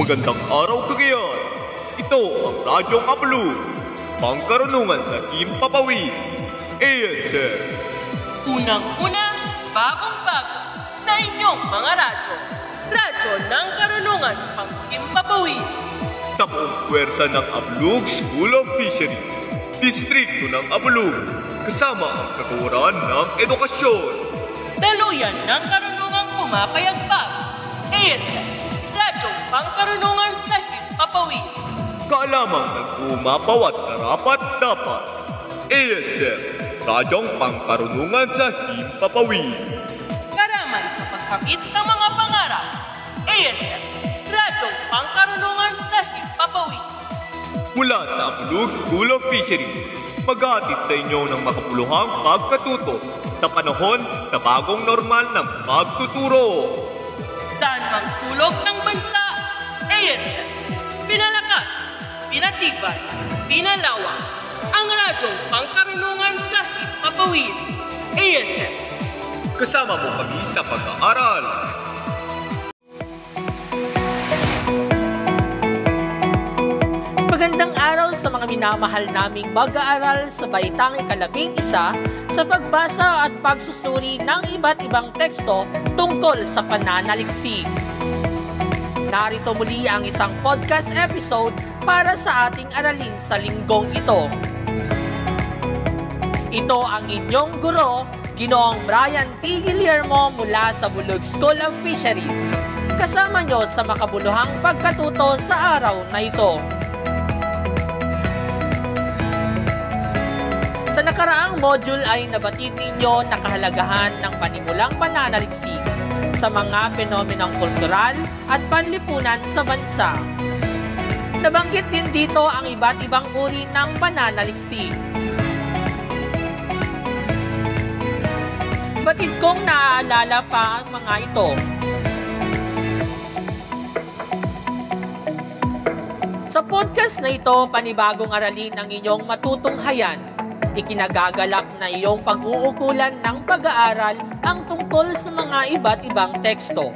Magandang araw kagayan. Ito ang Radyong Ablu. Pangkarunungan sa Himpapawid. ASM. Unang-una, bagong-bago sa inyong mga radyo. Radyo ng Karunungan pang Himpapawid. Sa buong puwersa ng Ablug School of Fishery. Distrito ng Ablug. Kasama ang katuwaran ng edukasyon. Daluyan ng karunungang pumapayagpag. ASM, Radyong Pangkarunungan sa Himpapawid. Kaalamang nag-umapaw at karapat dapat. ASM. Radyong Pangkarunungan sa Himpapawid. Karaman sa pagkamit ng mga pangarap. ASM, Radyong Pangkarunungan sa Himpapawid. Mula sa Abulug School of Fishery, maghatid sa inyo ng makapuluhang pagkatuto sa panahon sa bagong normal ng pagtuturo. Saan mang sulok ng bansa, ASM, pinalakas, pinatibay, pinalawak, ang radyong pangkarunungan sa Himpapawid. ASM, Kasama mo kami sa pag-aaral. Magandang araw sa mga minamahal naming mag-aaral sa Baitang Ikalabing Isa sa pagbasa at pagsusuri ng iba't ibang teksto tungkol sa pananaliksik. Narito muli ang isang podcast episode para sa ating aralin sa linggong ito. Ito ang inyong guro, Ginoong Brian T. Guillermo mula sa Bulog School of Fisheries. Kasama nyo sa makabuluhang pagkatuto sa araw na ito. Sa nakaraang module ay nabatid ninyo na kahalagahan ng panimulang pananaliksik sa mga fenomenang kultural at panlipunan sa bansa. Nabanggit din dito ang iba't ibang uri ng pananaliksik. Batid kong naaalala pa ang mga ito. Sa podcast na ito, panibagong aralin ang inyong matutunghayan ikinagagalak na iyong pag-uukulan ng pag-aaral ang tungkol sa mga iba't ibang teksto.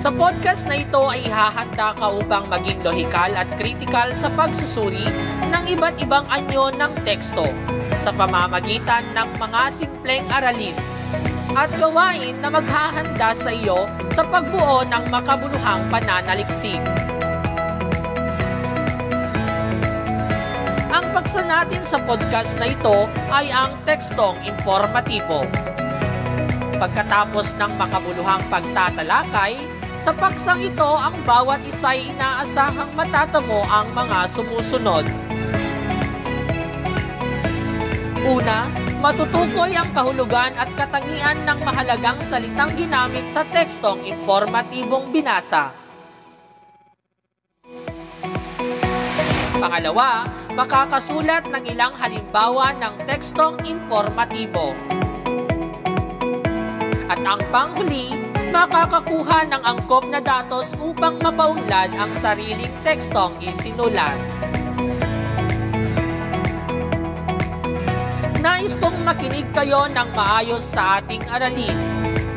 Sa podcast na ito ay ihahanda ka upang maging lohikal at kritikal sa pagsusuri ng iba't ibang anyo ng teksto sa pamamagitan ng mga simpleng aralin at gawain na maghahanda sa iyo sa pagbuo ng makabuluhang pananaliksik. Ang paksa natin sa podcast na ito ay ang tekstong informatibo. Pagkatapos ng makabuluhang pagtatalakay, sa paksang ito ang bawat isa ay inaasahang matatamo ang mga sumusunod. Una, matutukoy ang kahulugan at katangian ng mahalagang salitang ginamit sa tekstong informatibong binasa. Pangalawa, makakasulat ng ilang halimbawa ng tekstong informatibo. At ang panghuli, makakakuha ng angkop na datos upang mapaunlad ang sariling tekstong isinulat. Nais kong makinig kayo ng maayos sa ating aralin.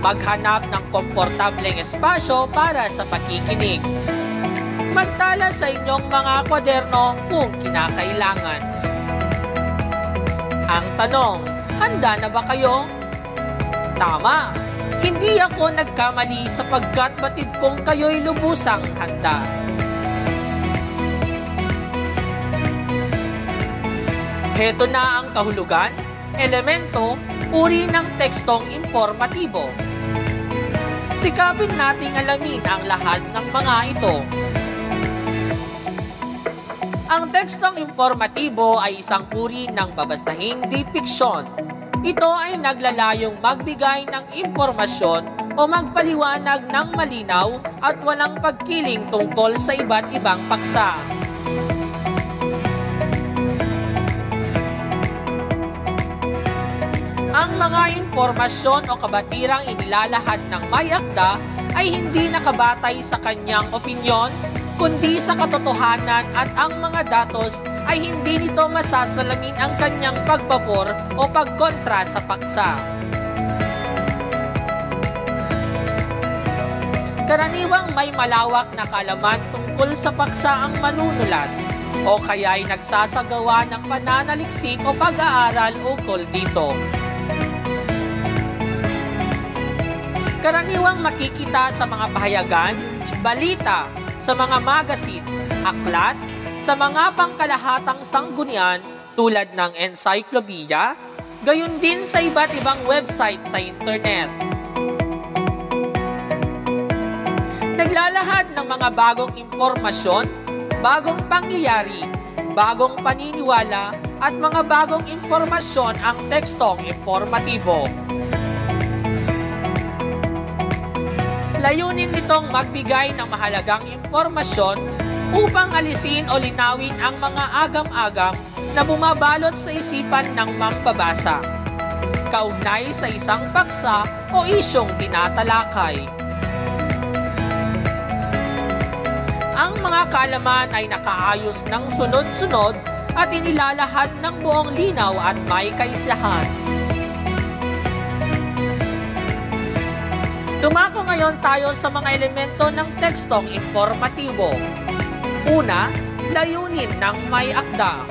Maghanap ng komportableng espasyo para sa pakikinig magtala sa inyong mga kwaderno kung kinakailangan. Ang tanong, handa na ba kayo? Tama, hindi ako nagkamali sapagkat batid kong kayo'y lubusang handa. Heto na ang kahulugan, elemento, uri ng tekstong informatibo. Sikapin nating alamin ang lahat ng mga ito. Ang tekstong informatibo ay isang uri ng babasahing dipiksyon. Ito ay naglalayong magbigay ng impormasyon o magpaliwanag ng malinaw at walang pagkiling tungkol sa iba't ibang paksa. Ang mga impormasyon o kabatirang inilalahad ng may akda ay hindi nakabatay sa kanyang opinyon, kundi sa katotohanan at ang mga datos ay hindi nito masasalamin ang kanyang pagpapor o pagkontra sa paksa. karaniwang may malawak na kaalaman tungkol sa paksa ang manunulat o kaya'y nagsasagawa ng pananaliksik o pag-aaral ukol dito. Karaniwang makikita sa mga pahayagan, balita, sa mga magasin, aklat, sa mga pangkalahatang sanggunian tulad ng encyclopedia, gayon din sa iba't ibang website sa internet. Naglalahad ng mga bagong impormasyon, bagong pangyayari, bagong paniniwala at mga bagong impormasyon ang tekstong informatibo. Layunin nitong magbigay ng mahalagang impormasyon upang alisin o linawin ang mga agam-agam na bumabalot sa isipan ng mambabasa. Kaugnay sa isang paksa o isyong tinatalakay. Ang mga kalaman ay nakaayos ng sunod-sunod at inilalahad ng buong linaw at may kaisahan. Tumako ngayon tayo sa mga elemento ng tekstong informatibo. Una, layunin ng may akda.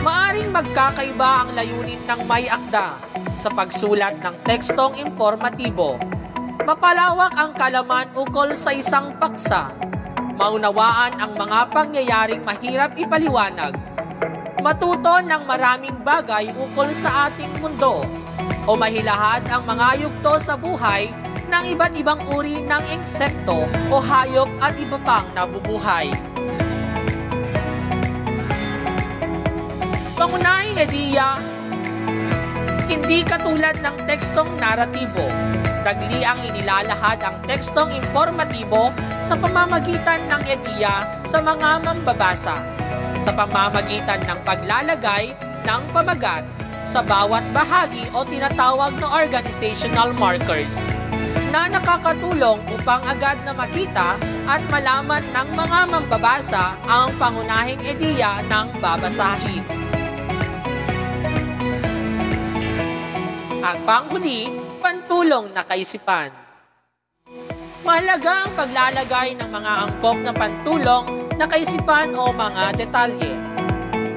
Maaring magkakaiba ang layunin ng may akda sa pagsulat ng tekstong informatibo. Mapalawak ang kalaman ukol sa isang paksa. Maunawaan ang mga pangyayaring mahirap ipaliwanag. Matuto ng maraming bagay ukol sa ating mundo o mahilahad ang mga yugto sa buhay ng iba't ibang uri ng insekto o hayop at iba pang nabubuhay. Pangunahing ideya, hindi katulad ng tekstong naratibo. Dagli ang inilalahad ang tekstong informatibo sa pamamagitan ng ideya sa mga mambabasa, sa pamamagitan ng paglalagay ng pamagat sa bawat bahagi o tinatawag na organizational markers na nakakatulong upang agad na makita at malaman ng mga mambabasa ang pangunahing ideya ng babasahin. At panghuli, pantulong na kaisipan. Mahalaga ang paglalagay ng mga angkop na pantulong na kaisipan o mga detalye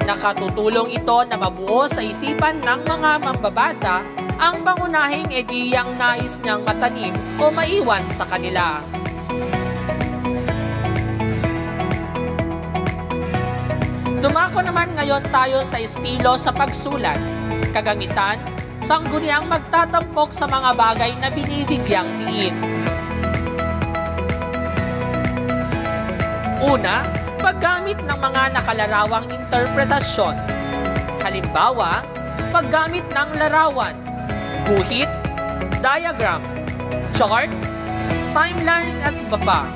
Nakatutulong ito na mabuo sa isipan ng mga mambabasa ang pangunahing ideyang nais niyang matanim o maiwan sa kanila. Dumako naman ngayon tayo sa estilo sa pagsulat, kagamitan, sangguniang magtatampok sa mga bagay na binibigyang diin. Una, paggamit ng mga nakalarawang interpretasyon. Halimbawa, paggamit ng larawan, guhit, diagram, chart, timeline at iba pa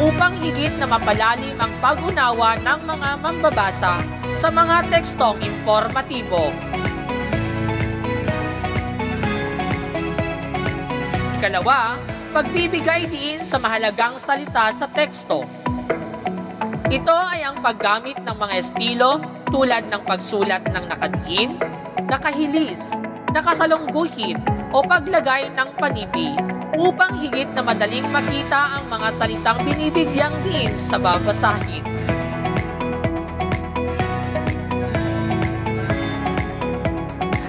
upang higit na mapalalim ang pag-unawa ng mga mambabasa sa mga tekstong informatibo. Ikalawa, pagbibigay din sa mahalagang salita sa teksto ito ay ang paggamit ng mga estilo tulad ng pagsulat ng nakadiin, nakahilis, nakasalungguhit o paglagay ng panipi upang higit na madaling makita ang mga salitang binibigyang diin sa babasahin.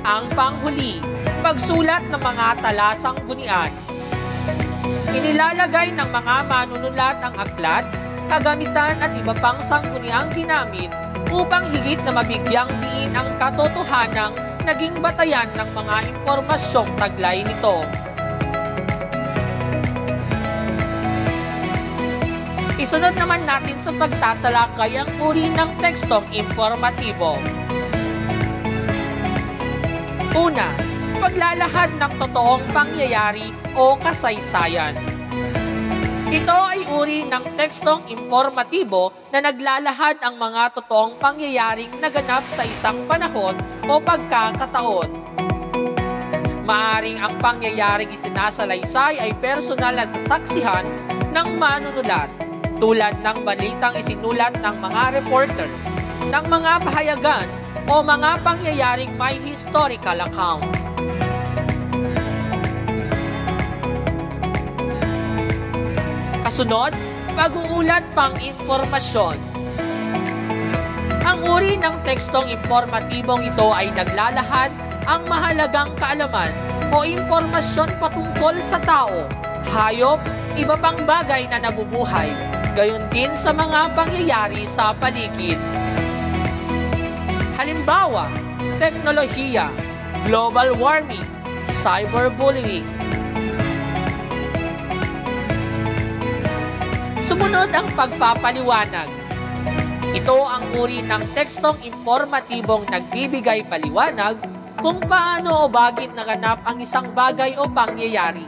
Ang panghuli, pagsulat ng mga talasang gunian. Inilalagay ng mga manunulat ang aklat kagamitan at iba pang sangguniang ginamit upang higit na mabigyang diin ang katotohanang naging batayan ng mga impormasyong taglay nito. Isunod naman natin sa pagtatalakay ang uri ng tekstong informatibo. Una, paglalahad ng totoong pangyayari o kasaysayan. Ito ay uri ng tekstong informatibo na naglalahad ang mga totoong pangyayaring naganap sa isang panahon o pagkakataon. Maaring ang pangyayaring isinasalaysay ay personal at saksihan ng manunulat tulad ng balitang isinulat ng mga reporter, ng mga pahayagan o mga pangyayaring may historical account. Kasunod, pag-uulat pang impormasyon. Ang uri ng tekstong informatibong ito ay naglalahad ang mahalagang kaalaman o impormasyon patungkol sa tao, hayop, iba pang bagay na nabubuhay, gayon din sa mga pangyayari sa paligid. Halimbawa, teknolohiya, global warming, cyberbullying. Sumunod ang pagpapaliwanag. Ito ang uri ng tekstong informatibong nagbibigay paliwanag kung paano o bakit naganap ang isang bagay o pangyayari.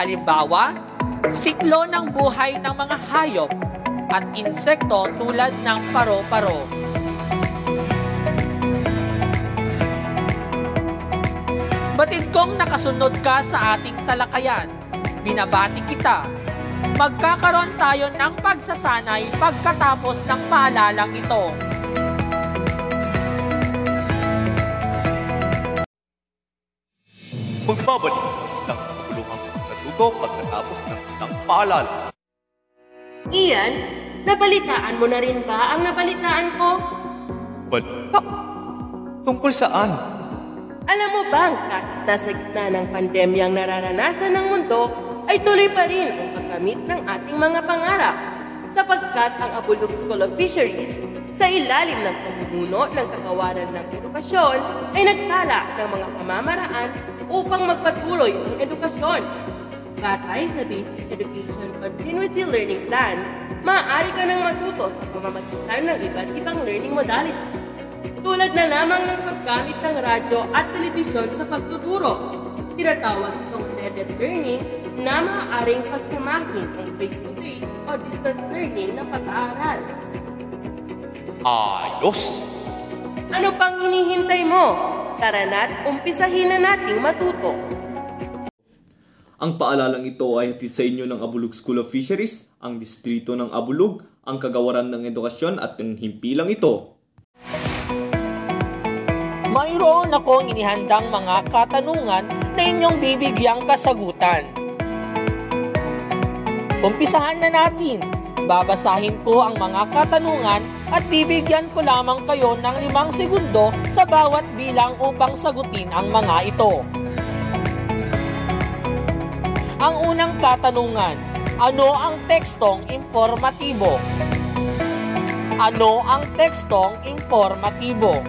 Halimbawa, siklo ng buhay ng mga hayop at insekto tulad ng paro-paro. Batid kong nakasunod ka sa ating talakayan. Binabati kita. Magkakaroon tayo ng pagsasanay pagkatapos ng paalalang ito. Magbabalik ng kapuluhang pagkatuto pagkatapos ng isang paalala. Ian, nabalitaan mo na rin ba ang nabalitaan ko? Balita? Tungkol saan? Alam mo bang kahit nasa gitna ng pandemyang nararanasan ng mundo, ay tuloy pa rin ang pagkamit ng ating mga pangarap sapagkat ang Abulog School of Fisheries sa ilalim ng pamumuno ng kagawaran ng edukasyon ay nagtala ng mga pamamaraan upang magpatuloy ang edukasyon. Batay sa Basic Education Continuity Learning Plan, maaari ka nang matuto sa pamamagitan ng iba't ibang learning modalities tulad na lamang ng paggamit ng radyo at telebisyon sa pagtuturo. Tinatawag itong blended learning na maaaring pagsamahin ang face-to-face o distance learning ng pag-aaral. Ayos! Ano pang hinihintay mo? Tara na't umpisahin na nating matuto. Ang paalalang ito ay hatid sa inyo ng Abulug School of Fisheries, ang distrito ng Abulug, ang kagawaran ng edukasyon at ang himpilang ito. Mayroon akong inihandang mga katanungan na inyong bibigyang kasagutan. Umpisahan na natin. Babasahin ko ang mga katanungan at bibigyan ko lamang kayo ng limang segundo sa bawat bilang upang sagutin ang mga ito. Ang unang katanungan, ano ang tekstong informatibo? Ano ang tekstong informatibo?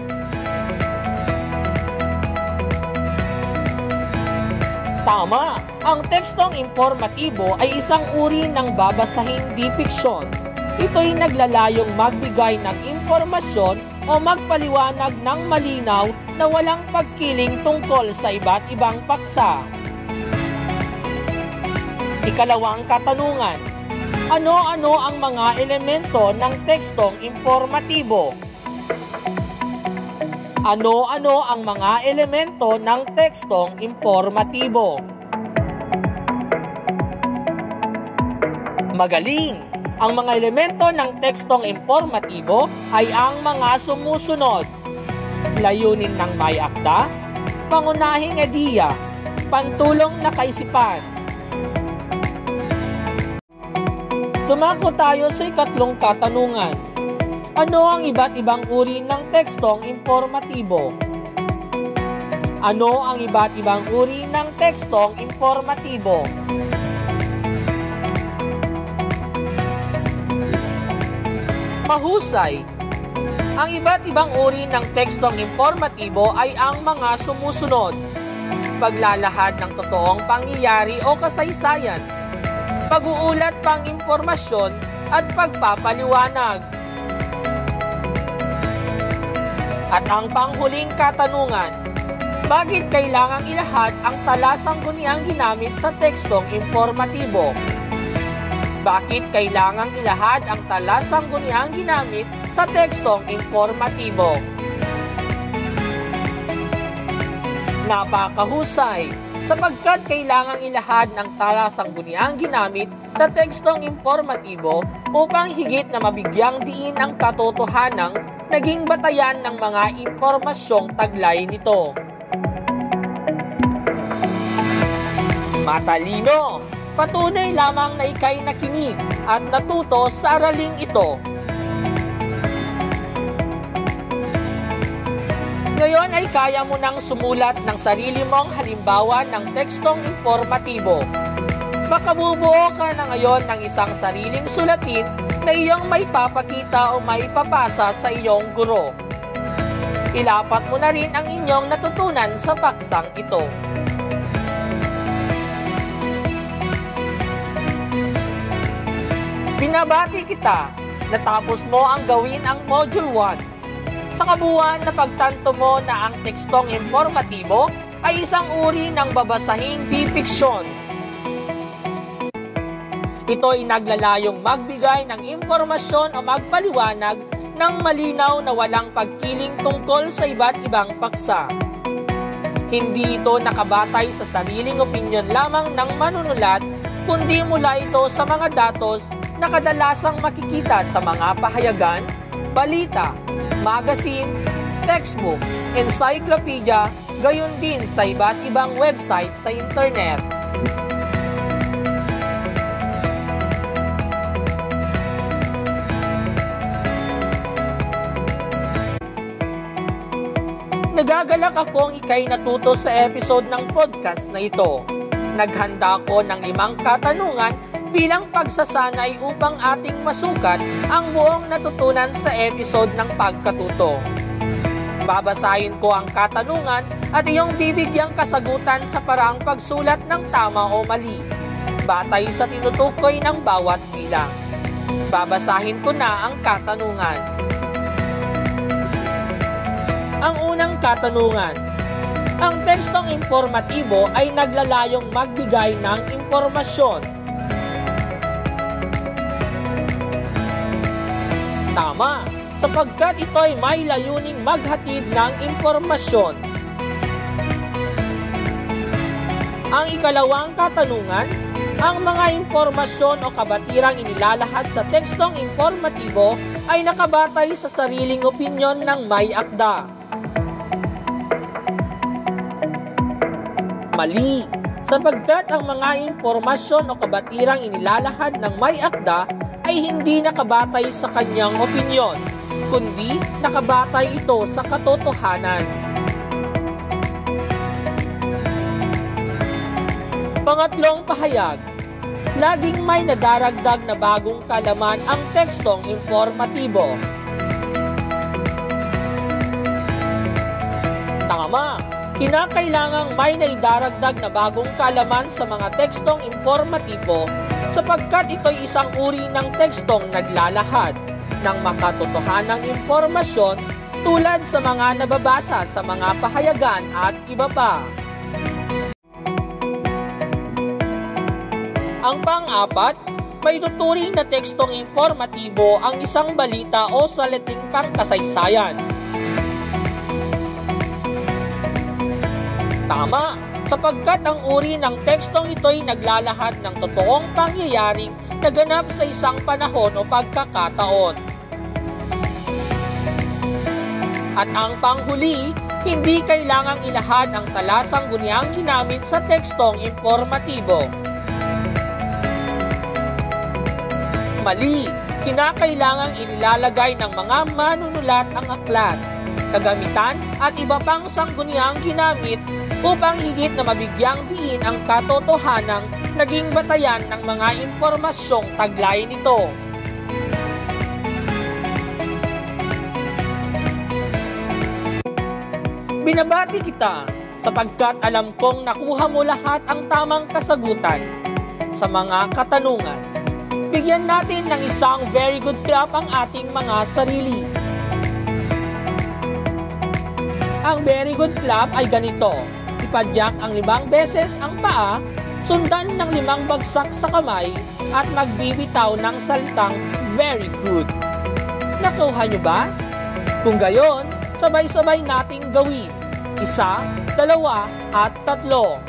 Tama! Ang tekstong informatibo ay isang uri ng babasahing dipiksyon. Ito'y naglalayong magbigay ng impormasyon o magpaliwanag ng malinaw na walang pagkiling tungkol sa iba't ibang paksa. Ikalawang katanungan, ano-ano ang mga elemento ng tekstong informatibo? Ano-ano ang mga elemento ng tekstong informatibo? Magaling! Ang mga elemento ng tekstong informatibo ay ang mga sumusunod. Layunin ng may akda, pangunahing ideya, pantulong na kaisipan. Tumako tayo sa ikatlong katanungan. Ano ang iba't ibang uri ng tekstong informatibo? Ano ang iba't ibang uri ng tekstong informatibo? Mahusay! Ang iba't ibang uri ng tekstong informatibo ay ang mga sumusunod. Paglalahad ng totoong pangyayari o kasaysayan, pag-uulat pang impormasyon at pagpapaliwanag. At ang panghuling katanungan, bakit kailangang ilahad ang talasang guniang ginamit sa tekstong informatibo? Bakit kailangang ilahad ang talasang guniang ginamit sa tekstong informatibo? Napakahusay! Sapagkat kailangang ilahad ng talasang guniang ginamit sa tekstong informatibo upang higit na mabigyang diin ang katotohanang naging batayan ng mga impormasyong taglay nito. Matalino! Patunay lamang na ikay nakinig at natuto sa araling ito. Ngayon ay kaya mo nang sumulat ng sarili mong halimbawa ng tekstong informatibo. Makabubuo ka na ngayon ng isang sariling sulatin na iyong may papakita o may papasa sa iyong guro. Ilapat mo na rin ang inyong natutunan sa paksang ito. Binabati kita, natapos mo ang gawin ang Module 1. Sa kabuuan na pagtanto mo na ang tekstong informatibo ay isang uri ng babasahing di fiksyon. Ito ay naglalayong magbigay ng impormasyon o magpaliwanag ng malinaw na walang pagkiling tungkol sa iba't ibang paksa. Hindi ito nakabatay sa sariling opinyon lamang ng manunulat, kundi mula ito sa mga datos na kadalasang makikita sa mga pahayagan, balita, magazine, textbook, encyclopedia, gayon din sa iba't ibang website sa internet. Nagagalak akong ikay natuto sa episode ng podcast na ito. Naghanda ako ng limang katanungan bilang pagsasanay upang ating masukat ang buong natutunan sa episode ng pagkatuto. Babasahin ko ang katanungan at iyong bibigyang kasagutan sa paraang pagsulat ng tama o mali, batay sa tinutukoy ng bawat bilang. Babasahin ko na ang katanungan. Ang unang katanungan, ang tekstong informatibo ay naglalayong magbigay ng impormasyon Tama, sapagkat ito ay may layuning maghatid ng impormasyon. Ang ikalawang katanungan, ang mga impormasyon o kabatirang inilalahad sa tekstong informatibo ay nakabatay sa sariling opinyon ng may akda. Mali, sapagkat ang mga impormasyon o kabatirang inilalahad ng may akda ay hindi nakabatay sa kanyang opinyon, kundi nakabatay ito sa katotohanan. Pangatlong pahayag, laging may nadaragdag na bagong kalaman ang tekstong informatibo. Tama, kinakailangang may naidaragdag na bagong kalaman sa mga tekstong informatibo sapagkat ito'y isang uri ng tekstong naglalahad ng makatotohanang impormasyon tulad sa mga nababasa sa mga pahayagan at iba pa. Ang pang-apat, may tuturing na tekstong informatibo ang isang balita o salating pangkasaysayan. Tama! sapagkat ang uri ng tekstong ito'y naglalahad ng totoong pangyayaring naganap sa isang panahon o pagkakataon. At ang panghuli, hindi kailangang ilahad ang talasang gunyang ginamit sa tekstong informatibo. Mali, kinakailangang inilalagay ng mga manunulat ang aklat, kagamitan at iba pang sangguniang ginamit upang higit na mabigyang diin ang katotohanang naging batayan ng mga impormasyong taglay nito. Binabati kita sapagkat alam kong nakuha mo lahat ang tamang kasagutan sa mga katanungan. Bigyan natin ng isang very good clap ang ating mga sarili. Ang very good clap ay ganito ipadyak ang limang beses ang paa, sundan ng limang bagsak sa kamay, at magbibitaw ng salitang very good. Nakuha nyo ba? Kung gayon, sabay-sabay nating gawin. Isa, dalawa, at tatlo.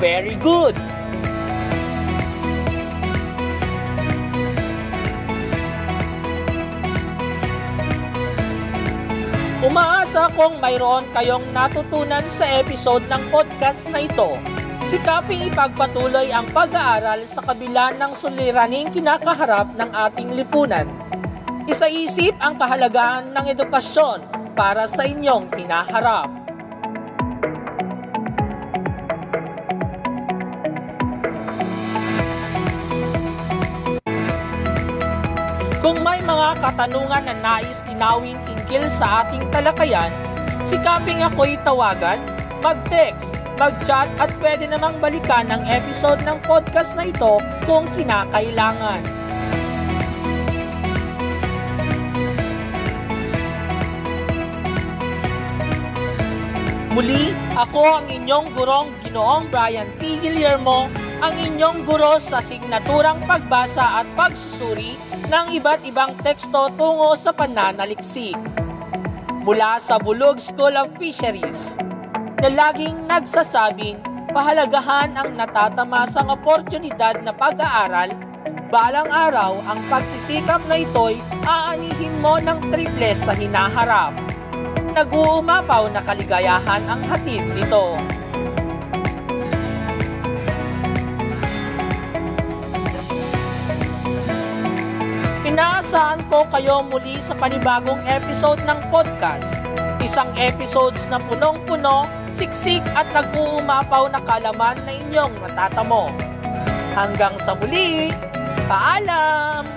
Very good! Umaasa kong mayroon kayong natutunan sa episode ng podcast na ito. Sikaping ipagpatuloy ang pag-aaral sa kabila ng suliraning kinakaharap ng ating lipunan. Isaisip ang kahalagahan ng edukasyon para sa inyong hinaharap. Mga katanungan na nais inawing hinggil sa ating talakayan, sikaping ako'y tawagan, mag-text, mag-chat at pwede namang balikan ang episode ng podcast na ito kung kinakailangan. Muli, ako ang inyong gurong ginoong Brian P. Guillermo, ang inyong guro sa signaturang pagbasa at pagsusuri ng iba't ibang teksto tungo sa pananaliksik. Mula sa Bulog School of Fisheries, na laging nagsasabing pahalagahan ang natatamasang oportunidad na pag-aaral, balang araw ang pagsisikap na ito'y aanihin mo ng triples sa hinaharap nag-uumapaw na kaligayahan ang hatid nito. Inaasahan ko kayo muli sa panibagong episode ng podcast. Isang episodes na punong-puno, siksik at nag-uumapaw na kalaman na inyong natatamo. Hanggang sa muli, paalam!